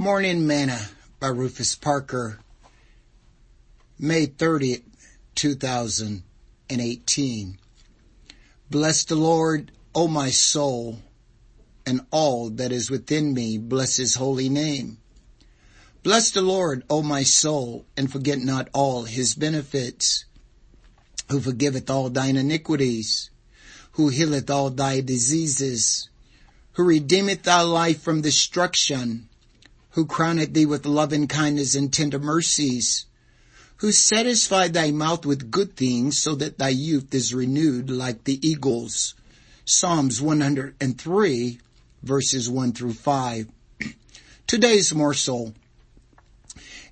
Morning Manna by Rufus Parker, May 30, 2018. Bless the Lord, O my soul, and all that is within me, bless his holy name. Bless the Lord, O my soul, and forget not all his benefits, who forgiveth all thine iniquities, who healeth all thy diseases, who redeemeth thy life from destruction, who crowned thee with loving kindness and tender mercies, who satisfied thy mouth with good things so that thy youth is renewed like the eagles. Psalms 103 verses 1 through 5. Today's morsel.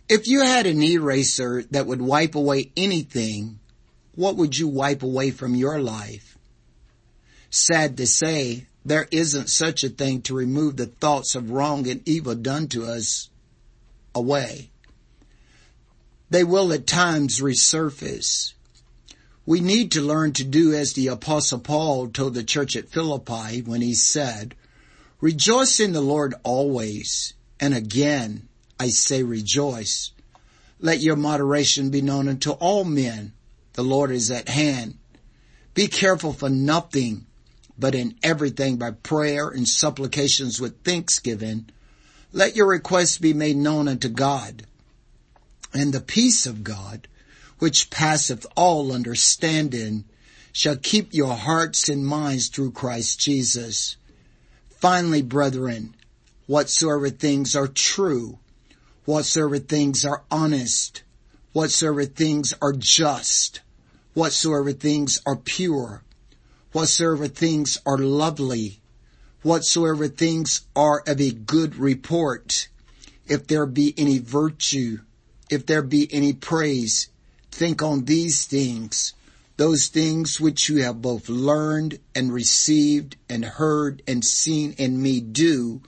If you had an eraser that would wipe away anything, what would you wipe away from your life? Sad to say, there isn't such a thing to remove the thoughts of wrong and evil done to us away. They will at times resurface. We need to learn to do as the apostle Paul told the church at Philippi when he said, rejoice in the Lord always. And again, I say rejoice. Let your moderation be known unto all men. The Lord is at hand. Be careful for nothing, but in everything by prayer and supplications with thanksgiving, let your requests be made known unto God. And the peace of God, which passeth all understanding, shall keep your hearts and minds through Christ Jesus. Finally, brethren, whatsoever things are true, whatsoever things are honest, whatsoever things are just, whatsoever things are pure, whatsoever things are lovely, whatsoever things are of a good report, if there be any virtue, if there be any praise, think on these things, those things which you have both learned and received and heard and seen in me do,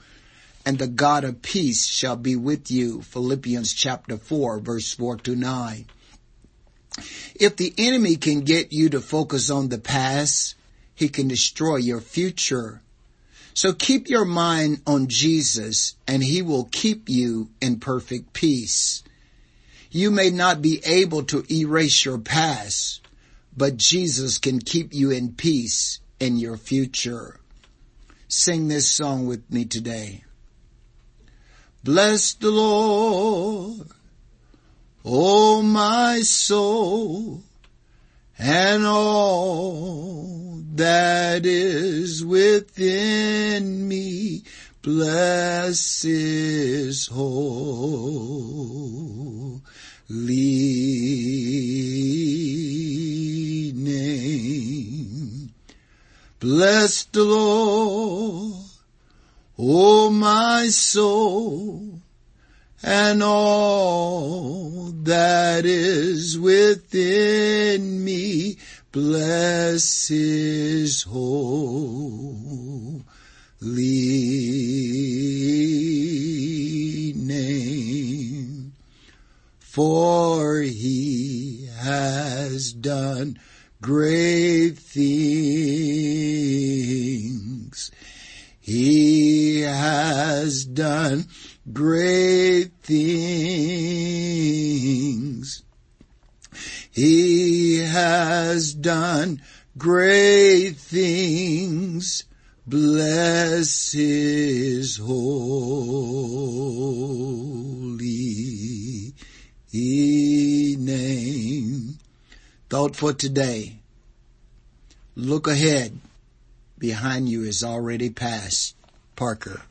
and the God of peace shall be with you. Philippians chapter 4 verse 4 to 9. If the enemy can get you to focus on the past, he can destroy your future. So keep your mind on Jesus and he will keep you in perfect peace. You may not be able to erase your past, but Jesus can keep you in peace in your future. Sing this song with me today. Bless the Lord, oh my soul, and all that is within me bless his holy name. Bless the Lord, O my soul, and all that is within me bless his holy name. For he has done great things. He has done great things. Has done great things. Bless his holy name. Thought for today. Look ahead. Behind you is already past. Parker.